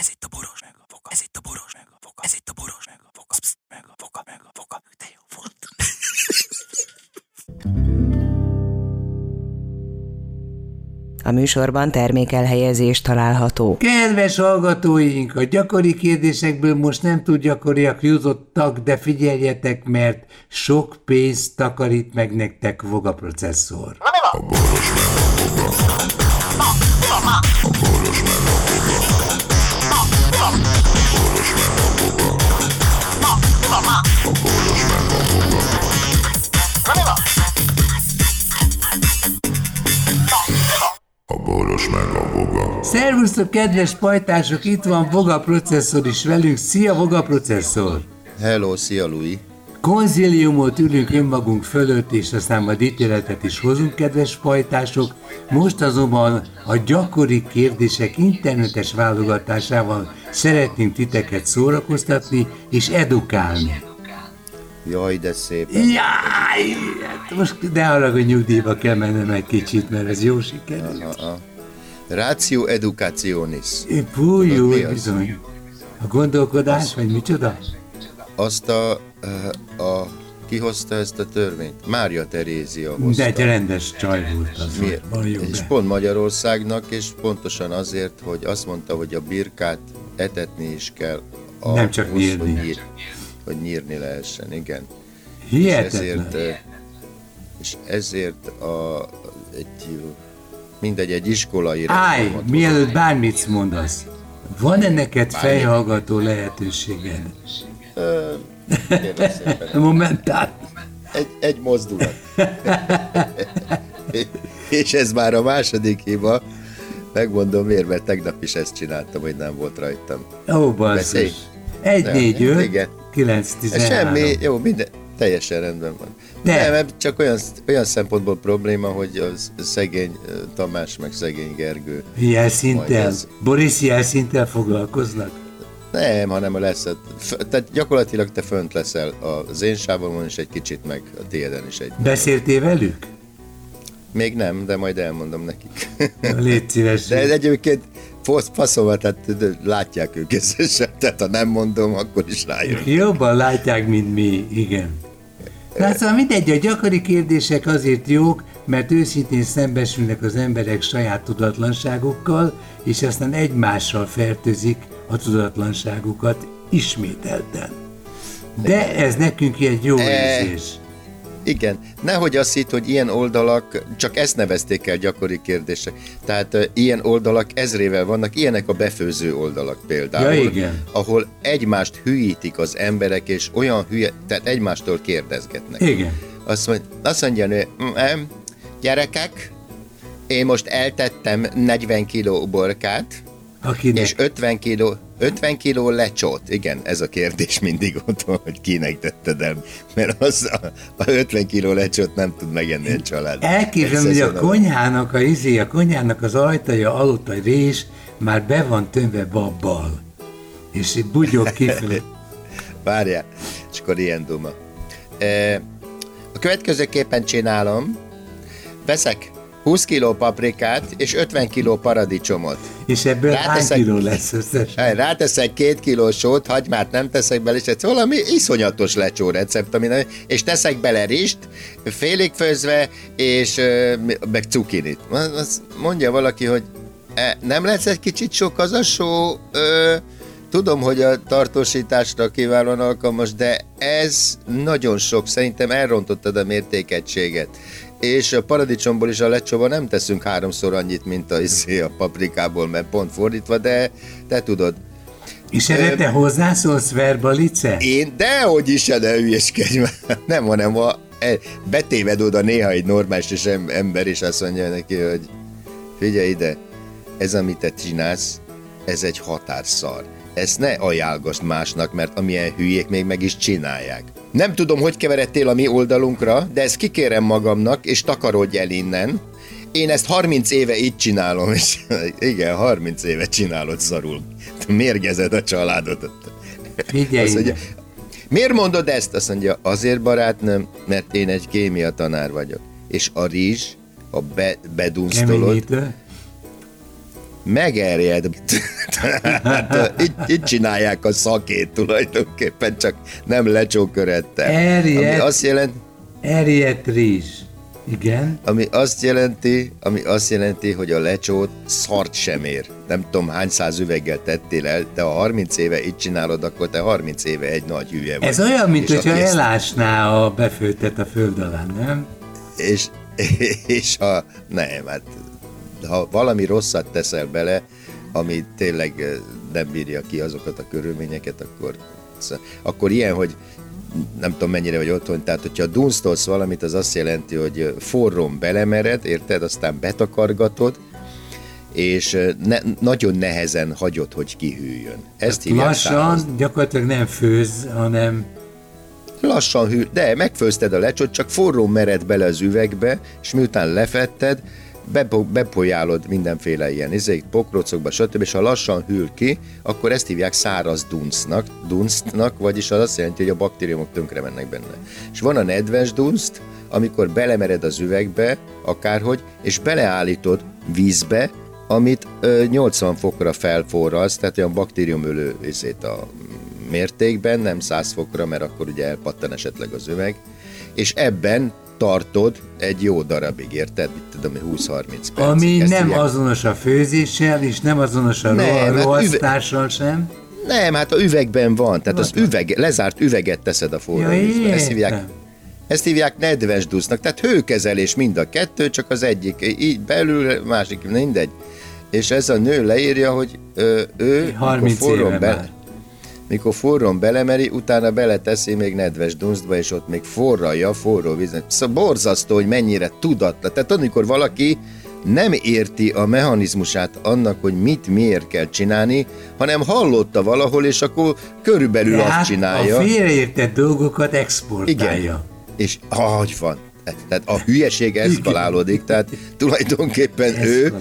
Ez itt a boros meg a foka. Ez itt a boros meg a foka. Ez itt a boros meg a foka. Psz, meg a foka, meg a foka. De jó volt. A műsorban termékelhelyezés található. Kedves hallgatóink, a gyakori kérdésekből most nem túl gyakoriak jutottak, de figyeljetek, mert sok pénzt takarít meg nektek Voga processzor. Szervusztok, kedves pajtások, itt van Voga processzor is velünk. Szia, Voga processzor! Hello, szia Louis! Konziliumot ülünk önmagunk fölött, és aztán majd ítéletet is hozunk, kedves pajtások. Most azonban a gyakori kérdések internetes válogatásával szeretnénk titeket szórakoztatni és edukálni. Jaj, de szép. Jaj, hát most arra, hogy nyugdíjba kell mennem egy kicsit, mert ez jó sikerült. Ratio educationis. Pú, jó, mi az? bizony. A gondolkodás, vagy micsoda? Azt a, a, a ki hozta ezt a törvényt? Mária Terézia hozta. De egy rendes csaj volt az. Miért? És be. pont Magyarországnak, és pontosan azért, hogy azt mondta, hogy a birkát etetni is kell. A Nem csak nyírni. Hogy, nyír, hogy nyírni lehessen, igen. És ezért, Hihetetlen. eh, és ezért a, egy, mindegy, egy iskolai Állj, reformot mielőtt bármit mondasz, van-e neked fejhallgató lehetőséged? Ö. Momentán. Egy, egy mozdulat. És ez már a második hiba. Megmondom miért, mert tegnap is ezt csináltam, hogy nem volt rajtam. Ó, Beszélj. basszus. 1, Nem, 4, 5, igen. 9, Ez 13. semmi, jó, minden, teljesen rendben van. De. Nem, ez csak olyan, olyan szempontból probléma, hogy az szegény Tamás, meg szegény Gergő. Majd Jelszinttel, ez- Boris jelszinttel foglalkoznak? Nem, hanem lesz. f- Tehát gyakorlatilag te fönt leszel az én sávomon is egy kicsit, meg a tiéden is egy. Beszéltél velük? Még nem, de majd elmondom nekik. Légy szíves. De egyébként fasz- faszom, tehát látják ők összesen, tehát ha nem mondom, akkor is rájön. Jobban látják, mint mi, igen. Na szóval mindegy, a gyakori kérdések azért jók, mert őszintén szembesülnek az emberek saját tudatlanságukkal, és aztán egymással fertőzik a tudatlanságukat ismételten. De ez nekünk egy jó Eh, érzés. Igen, nehogy azt hitt, hogy ilyen oldalak, csak ezt nevezték el gyakori kérdések. Tehát uh, ilyen oldalak ezrével vannak, ilyenek a befőző oldalak például. Ja, igen. Ahol egymást hülyítik az emberek, és olyan hülye, tehát egymástól kérdezgetnek. Igen. Azt, mond, azt mondja nő, "Mm, gyerekek, én most eltettem 40 kiló borkát, Akinek és 50 kiló, 50 kiló lecsót. Igen, ez a kérdés mindig ott van, hogy kinek tetted el. Mert az a, a 50 kiló lecsót nem tud megenni egy család. Elképzelem, hogy a konyhának, a izé, a konyhának az ajtaja alatt a rés már be van tömve babbal. És itt bugyog kifelé. Várjál, és akkor ilyen duma. E, a következőképpen csinálom, veszek 20 kiló paprikát és 50 kiló paradicsomot. És ebből hány Ráteszek- kiló lesz összesen? Ráteszek két kilós sót, hagymát nem teszek bele, és ez valami iszonyatos lecsó recept, ami nem, és teszek bele rist, félig főzve, és meg cukinit. Az mondja valaki, hogy e, nem lesz egy kicsit sok az a só, ö, tudom, hogy a tartósításra kiválóan alkalmas, de ez nagyon sok, szerintem elrontottad a mértékegységet. És a paradicsomból is a lecsóba nem teszünk háromszor annyit, mint a, izé, a paprikából, mert pont fordítva, de te tudod. És erre te hozzászólsz verbalice? Én, dehogy is, ne hülyeskedj már. Nem, hanem a, e, betéved oda néha egy normális és em- ember, és azt mondja neki, hogy figyelj ide, ez, amit te csinálsz, ez egy határszar. Ezt ne ajánlgasd másnak, mert amilyen hülyék még meg is csinálják. Nem tudom, hogy keveredtél a mi oldalunkra, de ezt kikérem magamnak, és takarodj el innen. Én ezt 30 éve így csinálom, és igen, 30 éve csinálod szarul. Mérgezed a családodat. Figyelj Azt mondja, miért mondod ezt? Azt mondja, azért barátnőm, mert én egy kémia tanár vagyok. És a rizs, ha be, bedunsztolod, Keményítő. Megerjed. hát, így, így csinálják a szakét tulajdonképpen, csak nem lecsókörettel. Erjed. Ami azt jelenti, Erjedt rizs. Igen. ami azt jelenti, ami azt jelenti, hogy a lecsót szart sem ér. Nem tudom hány száz üveggel tettél el, de ha 30 éve így csinálod, akkor te 30 éve egy nagy hülye vagy. Ez olyan, mint hogyha ezt- elásná a befőttet a föld alá, nem? és, és ha nem, hát ha valami rosszat teszel bele, ami tényleg eh, nem bírja ki azokat a körülményeket, akkor, akkor ilyen, hogy nem tudom mennyire vagy otthon, tehát hogyha dunsztolsz valamit, az azt jelenti, hogy eh, forrón belemered, érted, aztán betakargatod, és eh, ne, nagyon nehezen hagyod, hogy kihűljön. Ezt hívják Lassan, távozás. gyakorlatilag nem főz, hanem Lassan hűl, de megfőzted a lecsot, csak forró mered bele az üvegbe, és miután lefetted, bepolyálod mindenféle ilyen izék, pokrócokba, stb. És ha lassan hűl ki, akkor ezt hívják száraz dunsznak, dunsztnak, vagyis az azt jelenti, hogy a baktériumok tönkre mennek benne. És van a nedves dunst, amikor belemered az üvegbe, akárhogy, és beleállítod vízbe, amit ö, 80 fokra felforralsz, tehát olyan baktériumölő izét a mértékben, nem 100 fokra, mert akkor ugye elpattan esetleg az üveg, és ebben tartod egy jó darabig, érted? Mit tudom, 20-30 percig. ami nem hívják- azonos a főzéssel, és nem azonos a Nem, ro- hát rohasztással sem. Nem, hát a üvegben van, tehát az üveg, lezárt üveget teszed a forró Ja, vízbe. Ezt hívják, ezt hívják nedves dusznak, tehát hőkezelés mind a kettő, csak az egyik így belül, másik mindegy. És ez a nő leírja, hogy ö, ő 30 mikor forrón éve be, már. Mikor forrón belemeri, utána beleteszi még nedves dunsztba, és ott még forralja forró vízet. Szóval borzasztó, hogy mennyire tudatlan. Tehát amikor valaki nem érti a mechanizmusát annak, hogy mit miért kell csinálni, hanem hallotta valahol, és akkor körülbelül azt Tehát csinálja. a félreértett dolgokat exportálja. Igen. És ahogy van. Tehát a hülyeség eszkalálódik, tehát tulajdonképpen ő.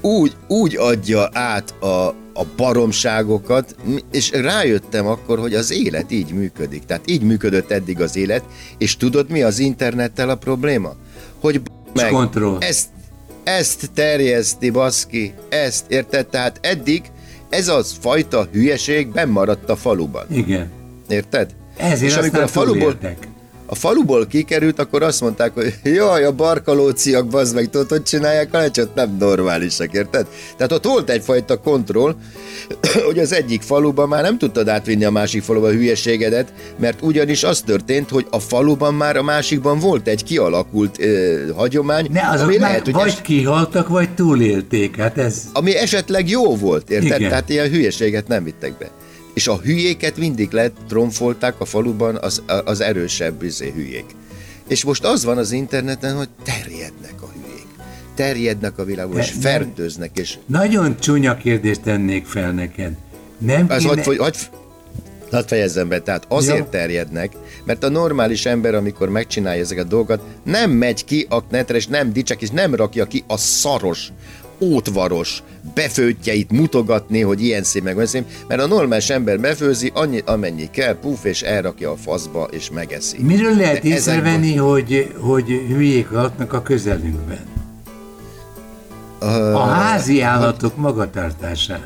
Úgy, úgy adja át a, a baromságokat, és rájöttem akkor, hogy az élet így működik. Tehát így működött eddig az élet, és tudod mi az internettel a probléma? Hogy meg, kontroll. ezt, ezt terjeszti, baszki, ezt, érted? Tehát eddig ez az fajta hülyeség bennmaradt a faluban. Igen. Érted? Ezért és amikor a faluból, túléltek. A faluból kikerült, akkor azt mondták, hogy jaj, a barkalóciak, bazd meg, tudod, hogy csinálják a lecsot? Nem normálisak, érted? Tehát ott volt egyfajta kontroll, hogy az egyik faluban már nem tudtad átvinni a másik faluba a hülyeségedet, mert ugyanis az történt, hogy a faluban már a másikban volt egy kialakult ö, hagyomány, Ne, azok ami lehet, hogy vagy es- kihaltak, vagy túlélték. Hát ez... ami esetleg jó volt, érted? Igen. Tehát ilyen hülyeséget nem vittek be. És a hülyéket mindig letromfolták a faluban az, az erősebb izé, hülyék. És most az van az interneten, hogy terjednek a hülyék. Terjednek a világban, és De- fertőznek, és Nagyon csúnya kérdést tennék fel neked. Nem az kéne... hogy, hogy Hadd fejezzem be, tehát azért Jó. terjednek, mert a normális ember, amikor megcsinálja ezeket a dolgokat, nem megy ki a netre, és nem dicsek, és nem rakja ki a szaros, ótvaros befőtjeit mutogatni, hogy ilyen szép meg olyan szép, mert a normális ember befőzi annyi, amennyi kell, puf, és elrakja a faszba, és megeszi. Miről lehet De észrevenni, hogy, hogy hülyék laknak a közelünkben? A házi állatok magatartásán.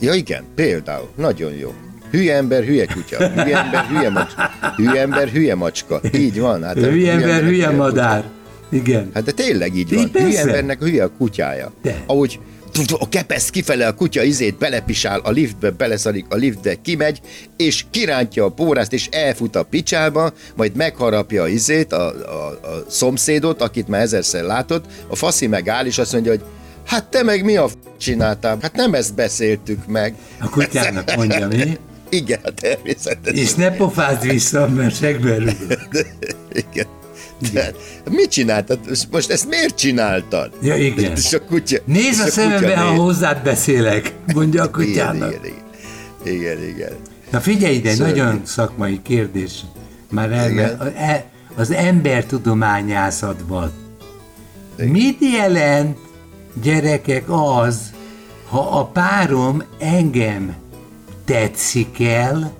Ja igen, például, nagyon jó. Hülye ember, hülye kutya. Hülye ember, hülye macska. Hülye ember, hülye macska. Így van. Hát a Hülye ember, embernek hülye kutya. Igen. Hát de tényleg így van. Hülye persze. embernek a hülye a kutyája. De. Ahogy a kepesz kifele a kutya izét belepisál a liftbe, beleszarik a liftbe, kimegy, és kirántja a pórázt, és elfut a picsába, majd megharapja a izét, a, a, a szomszédot, akit már ezerszer látott, a faszi megáll, és azt mondja, hogy hát te meg mi a f- csináltál? Hát nem ezt beszéltük meg. A kutyának mondja, mi? Igen, természetesen. És ne pofázd vissza, mert segbe. Igen. De, mit csináltad? Most ezt miért csináltad? Ja, igen. És a kutya... Nézd a szemembe, ha hozzád beszélek, mondja a Igen, kutyának. igen, igen. Igen, igen. Na figyelj ide, Szörnyű. nagyon szakmai kérdés. Már el, Igen. e- az embertudományászatban. Mit jelent, gyerekek, az, ha a párom engem tetszik el,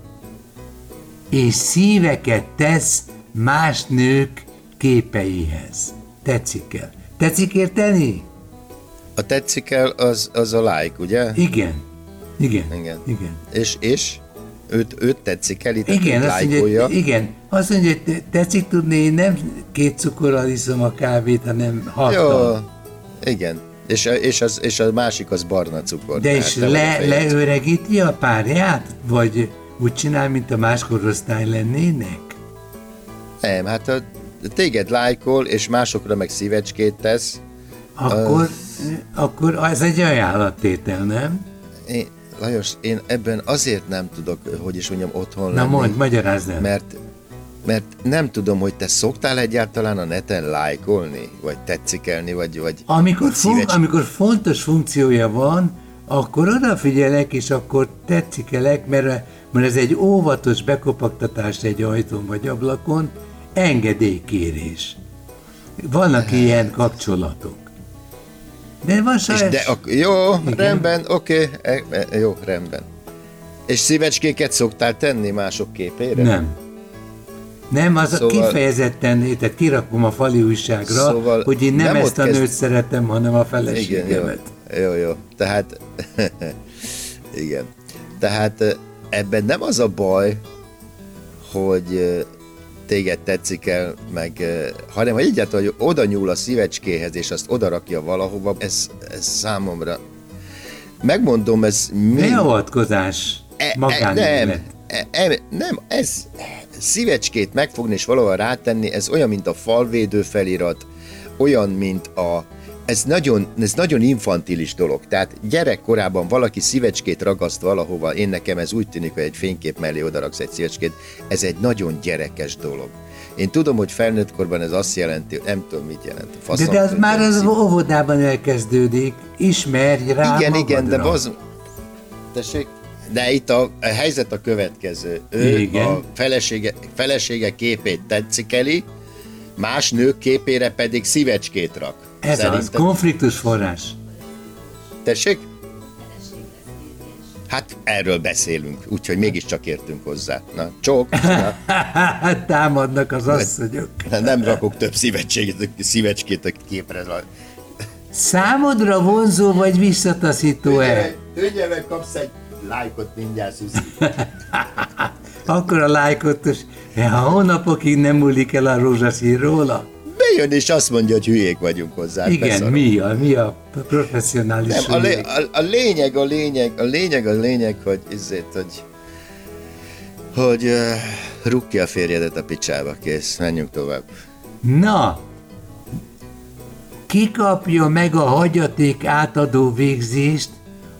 és szíveket tesz más nők képeihez? Tetszik el. Tetszik érteni? A tetszik el, az, az a like, ugye? Igen. Igen. Igen. Igen. És, és? Őt, őt tetszik el, itt Igen, azt mondja, igen, azt mondja, hogy te- tetszik tudni, én nem két cukorral iszom a kávét, hanem Jó, hattal. igen. És, és, az, és a másik az barna cukor. De a le, leöregíti a párját? Vagy úgy csinál, mint a más korosztály lennének? Nem, hát a, téged lájkol, és másokra meg szívecskét tesz. Akkor, akkor ez egy ajánlattétel, nem? Én, Lajos, én ebben azért nem tudok, hogy is mondjam, otthon Na lenni, mondd, magyarázd el. mert, mert nem tudom, hogy te szoktál egyáltalán a neten lájkolni, vagy tetszikelni, vagy, vagy Amikor, fun- amikor fontos funkciója van, akkor odafigyelek, és akkor tetszikelek, mert, mert ez egy óvatos bekopogtatás egy ajtón vagy ablakon, engedélykérés. Vannak ilyen kapcsolatok. De saját... de, ak- jó, Igen. rendben, oké, e, e, jó, rendben. És szívecskéket szoktál tenni mások képére? Nem. Nem, az szóval, kifejezetten, tehát kirakom a fali újságra, Szóval hogy én nem, nem ezt a kezd- nőt szeretem, hanem a Igen, feleségemet. jó, jó, jó. Tehát, igen. Tehát eh, ebben nem az a baj, hogy téged tetszik el, meg, hanem hogy egyáltalán, hogy oda nyúl a szívecskéhez, és azt oda rakja valahova, ez, ez számomra, megmondom, ez mi... Beavatkozás E- e- nem, e- e- nem, ez szívecskét megfogni és valahol rátenni, ez olyan, mint a falvédő felirat, olyan, mint a ez nagyon, ez nagyon infantilis dolog. Tehát gyerekkorában valaki szívecskét ragaszt valahova, én nekem ez úgy tűnik, hogy egy fénykép mellé odaraksz egy szívecskét, ez egy nagyon gyerekes dolog. Én tudom, hogy felnőtt korban ez azt jelenti, nem tudom, mit jelent. De, Faszom de az tudja, már az óvodában elkezdődik. Ismerj rá igen, magadra. igen, de az... Tessék? De itt a, a helyzet a következő. Ő Igen. a felesége, felesége képét tetszikeli, más nők képére pedig szívecskét rak. Ez az, Szerinted- konfliktus forrás. Tessék? Hát erről beszélünk, úgyhogy mégiscsak értünk hozzá. Na, csók, na, Támadnak az asszonyok. nem rakok több szívecskét, szívecskét a képre. Számodra vonzó vagy visszataszító-e? Meg, kapsz egy lájkot mindjárt, Szuszi. Akkor a lájkot, és ha hónapokig nem múlik el a rózsaszín róla? Bejön és azt mondja, hogy hülyék vagyunk hozzá. hát Igen, mi a, mi a professzionális Nem, a, lé, a, a, lényeg, a lényeg, a lényeg, a lényeg, hogy izzét, hogy hogy uh, rúg ki a férjedet a picsába, kész, menjünk tovább. Na, ki kapja meg a hagyaték átadó végzést,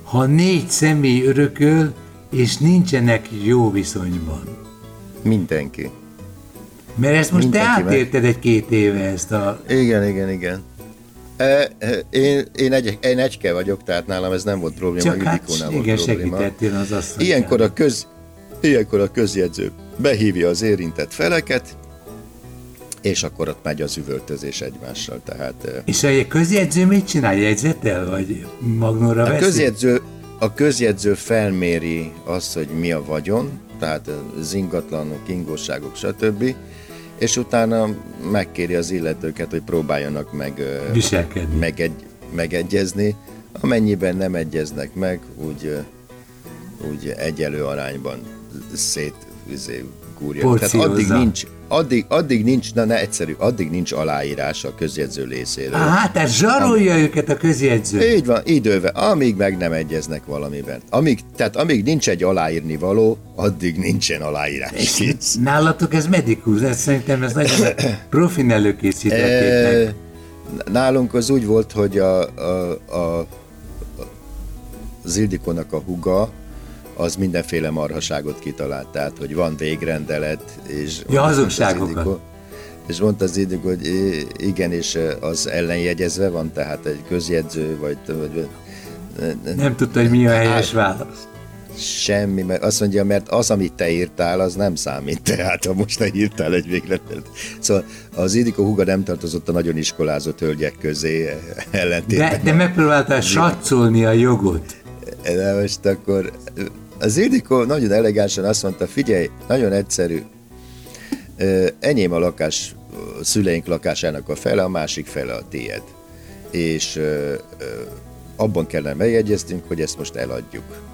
ha négy személy örököl, és nincsenek jó viszonyban? Mindenki. Mert ezt most te átérted egy két éve ezt a... Igen, igen, igen. E, e, én, én, egy, én egyke vagyok, tehát nálam ez nem volt probléma, Csak hát Ildikónál volt igen, probléma. az asszony. Ilyenkor a, köz, ilyenkor a közjegyző behívja az érintett feleket, és akkor ott megy az üvöltözés egymással. Tehát e, És a közjegyző mit csinál? Jegyzetel? Vagy magnóra A veszi? közjegyző, a közjegyző felméri azt, hogy mi a vagyon, tehát az ingatlanok, ingóságok, stb. És utána megkéri az illetőket, hogy próbáljanak meg, Viselkedni. megegy, megegyezni. Amennyiben nem egyeznek meg, úgy, úgy egyelő arányban szét izé. Tehát addig nincs, addig, addig nincs, na ne egyszerű, addig nincs aláírás a közjegyző részéről. Á, tehát zsarolja őket a közjegyző. Így van, idővel, amíg meg nem egyeznek valamiben. Amíg, tehát amíg nincs egy aláírni való, addig nincsen aláírás. Kész. Nálatok ez medikus, ez szerintem ez nagyon profin előkészítették E, meg. nálunk az úgy volt, hogy a, a, a, az Ildikónak a huga, az mindenféle marhaságot kitalált, tehát, hogy van végrendelet, és... Ja, az hazugságokat. Ildikó- És mondta az Ildikó, hogy igen, és az ellenjegyezve van, tehát egy közjegyző, vagy... vagy Nem tudta, hogy mi a helyes válasz. Semmi, mert azt mondja, mert az, amit te írtál, az nem számít. Tehát, ha most te írtál egy végletet. Szóval az Idiko Huga nem tartozott a nagyon iskolázott hölgyek közé ellentétben. De, de megpróbáltál satszolni a jogot. De most akkor az Ildikó nagyon elegánsan azt mondta, figyelj, nagyon egyszerű, enyém a lakás, a szüleink lakásának a fele, a másik fele a tied. És abban kellene megjegyeznünk, hogy ezt most eladjuk.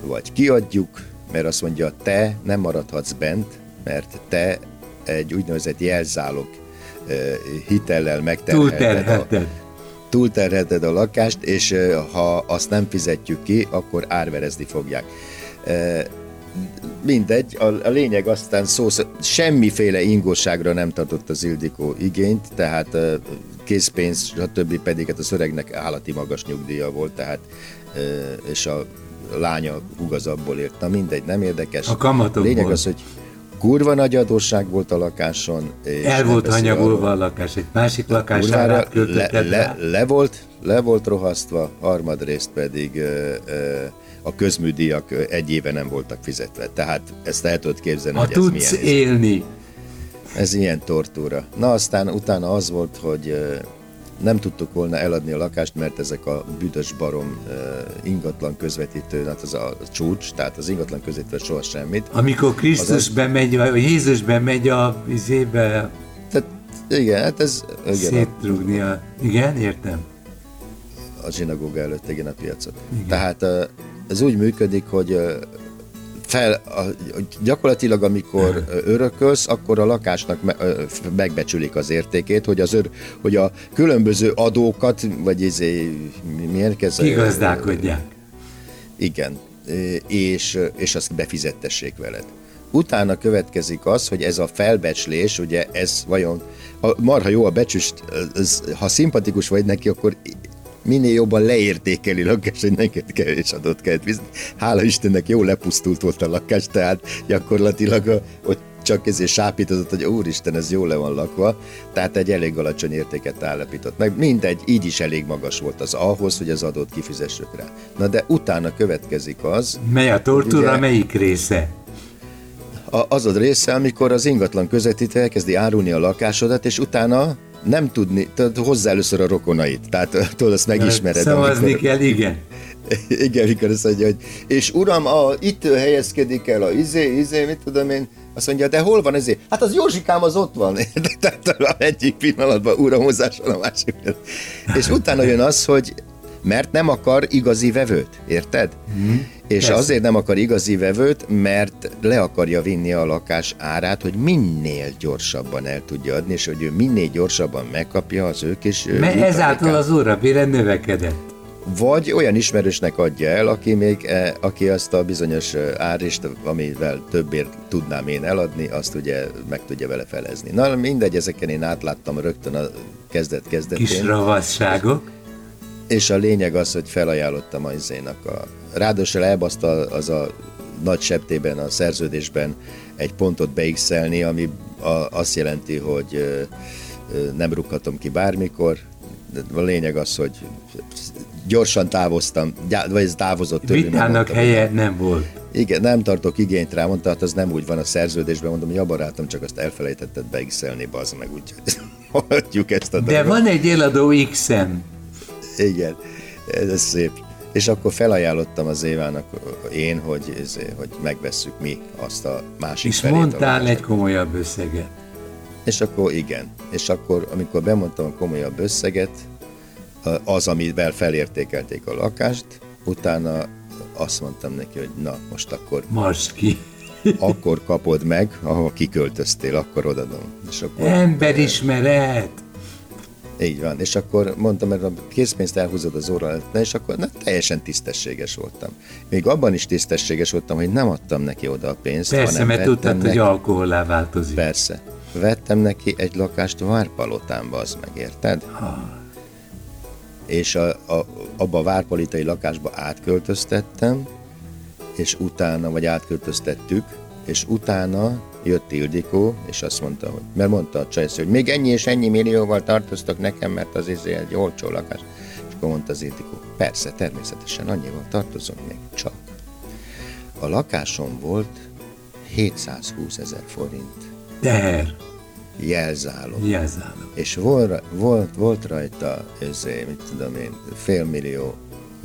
Vagy kiadjuk, mert azt mondja, te nem maradhatsz bent, mert te egy úgynevezett jelzálog hitellel megterhelted túlterhelted a lakást, és ha azt nem fizetjük ki, akkor árverezni fogják. Mindegy, a, a lényeg aztán szó, semmiféle ingóságra nem tartott az Ildikó igényt, tehát készpénz, stb. pedig hát a szöregnek állati magas nyugdíja volt, tehát és a lánya hugazabból ért. Na mindegy, nem érdekes. A kamatokból. Lényeg az, hogy kurva nagy adósság volt a lakáson. És El volt hanyagolva a lakás, egy másik lakásra le, le, le, volt, le volt rohasztva, harmadrészt pedig ö, ö, a közműdíjak egy éve nem voltak fizetve. Tehát ezt el tudod képzelni, ha hogy tudsz ez milyen élni. Ez ilyen tortúra. Na aztán utána az volt, hogy nem tudtuk volna eladni a lakást, mert ezek a büdös barom uh, ingatlan közvetítő, hát az a csúcs, tehát az ingatlan közvetítő soha semmit. Amikor Krisztus az bemegy, vagy Jézus bemegy a vizébe, tehát, igen, hát ez... Igen, szétrugni a... Igen, értem. A zsinagóga előtt, igen, a piacot. Igen. Tehát uh, ez úgy működik, hogy uh, fel, a, gyakorlatilag amikor örökölsz, akkor a lakásnak me, megbecsülik az értékét, hogy, az ör, hogy a különböző adókat, vagy izé, milyen kezdve? Kigazdálkodják. Igen, és, és azt befizettessék veled. Utána következik az, hogy ez a felbecslés, ugye ez vajon, ha marha jó a becsüst, ha szimpatikus vagy neki, akkor minél jobban leértékeli lakás, hogy neked kevés adott kell fizetni. Hála Istennek jó lepusztult volt a lakás, tehát gyakorlatilag ott csak ezért sápítozott, hogy úristen, ez jól le van lakva, tehát egy elég alacsony értéket állapított meg. Mindegy, így is elég magas volt az ahhoz, hogy az adót kifizessük rá. Na de utána következik az... Mely a tortúra, ugye, melyik része? A, az a része, amikor az ingatlan közvetítő elkezdi árulni a lakásodat, és utána nem tudni, tehát hozzá először a rokonait, tehát tudod, azt megismered. Szavazni amikor, kell, igen. Igen, mikor azt mondja, hogy és uram, a, itt helyezkedik el a izé, izé, mit tudom én, azt mondja, de hol van ezért? Hát az Józsikám az ott van. Tehát egyik pillanatban uram hozzáson a másik. És utána jön az, hogy mert nem akar igazi vevőt, érted? Mm, és persze. azért nem akar igazi vevőt, mert le akarja vinni a lakás árát, hogy minél gyorsabban el tudja adni, és hogy ő minél gyorsabban megkapja az ők is. Mert ezáltal az órabére növekedett. Vagy olyan ismerősnek adja el, aki még, e, aki azt a bizonyos árist, amivel többért tudnám én eladni, azt ugye meg tudja vele felezni. Na mindegy, ezeken én átláttam rögtön a kezdet-kezdetén. Kis ravasságok és a lényeg az, hogy felajánlottam a izénak a... Ráadásul elbaszta az a nagy septében, a szerződésben egy pontot beixelni, ami a, azt jelenti, hogy nem rúghatom ki bármikor. A lényeg az, hogy gyorsan távoztam, vagy ez távozott tőlem. Vitának helye nem volt. Igen, nem tartok igényt rá, mondta, hát az nem úgy van a szerződésben, mondom, hogy a barátom csak azt elfelejtetted beixelni, bazd meg, úgyhogy hagyjuk ezt a De dolgot. van egy eladó X-em. Igen, ez szép. És akkor felajánlottam az Évának én, hogy, ez, hogy megvesszük mi azt a másik És felét, mondtál egy komolyabb összeget. És akkor igen. És akkor, amikor bemondtam a komolyabb összeget, az, amivel felértékelték a lakást, utána azt mondtam neki, hogy na, most akkor... Mars ki. akkor kapod meg, ahol kiköltöztél, akkor odadom. És akkor, Emberismeret! Így van, és akkor mondtam, mert a készpénzt elhúzod az óra előtt, és akkor na, teljesen tisztességes voltam. Még abban is tisztességes voltam, hogy nem adtam neki oda a pénzt. Persze, hanem mert tudtad, neki... hogy alkoholá változik. Persze. Vettem neki egy lakást Várpalotánba, az megérted? Ha. És a, a, abba a várpalitai lakásba átköltöztettem, és utána, vagy átköltöztettük, és utána jött Ildikó, és azt mondta, hogy, mert mondta a csajsz, hogy még ennyi és ennyi millióval tartoztak nekem, mert az izé egy olcsó lakás. És akkor mondta az Ildikó, persze, természetesen annyival tartozom még, csak. A lakásom volt 720 ezer forint. Der! Jelzálom. Jelzálom. És volt, volt, volt rajta, ez, mit tudom én, félmillió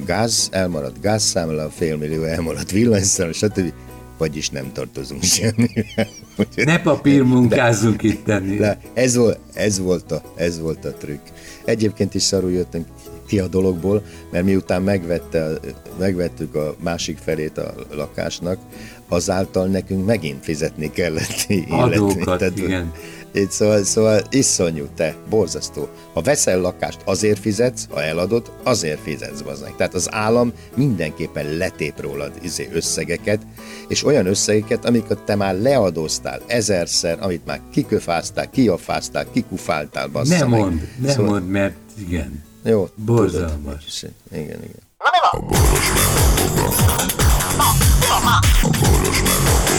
gáz, elmaradt gázszámla, félmillió elmaradt villanyszámla, stb vagyis nem tartozunk semmivel. Ne papírmunkázzunk itt tenni. Ez, volt, ez, volt a, ez volt a trükk. Egyébként is szarul jöttünk, ki a dologból, mert miután megvette, megvettük a másik felét a lakásnak, azáltal nekünk megint fizetni kellett. Adókat, illetni. igen. Itt szóval, szóval iszonyú, te, borzasztó. Ha veszel lakást, azért fizetsz, ha eladod, azért fizetsz bazdmeg. Tehát az állam mindenképpen letép rólad izé összegeket, és olyan összegeket, amiket te már leadóztál ezerszer, amit már kiköfáztál, kiafáztál, kikufáltál, bassza Ne mond, ne szóval... mond, mert igen. Jó, Borzalmas. Tudod, igen, igen. A boros meg a boga. A boros meg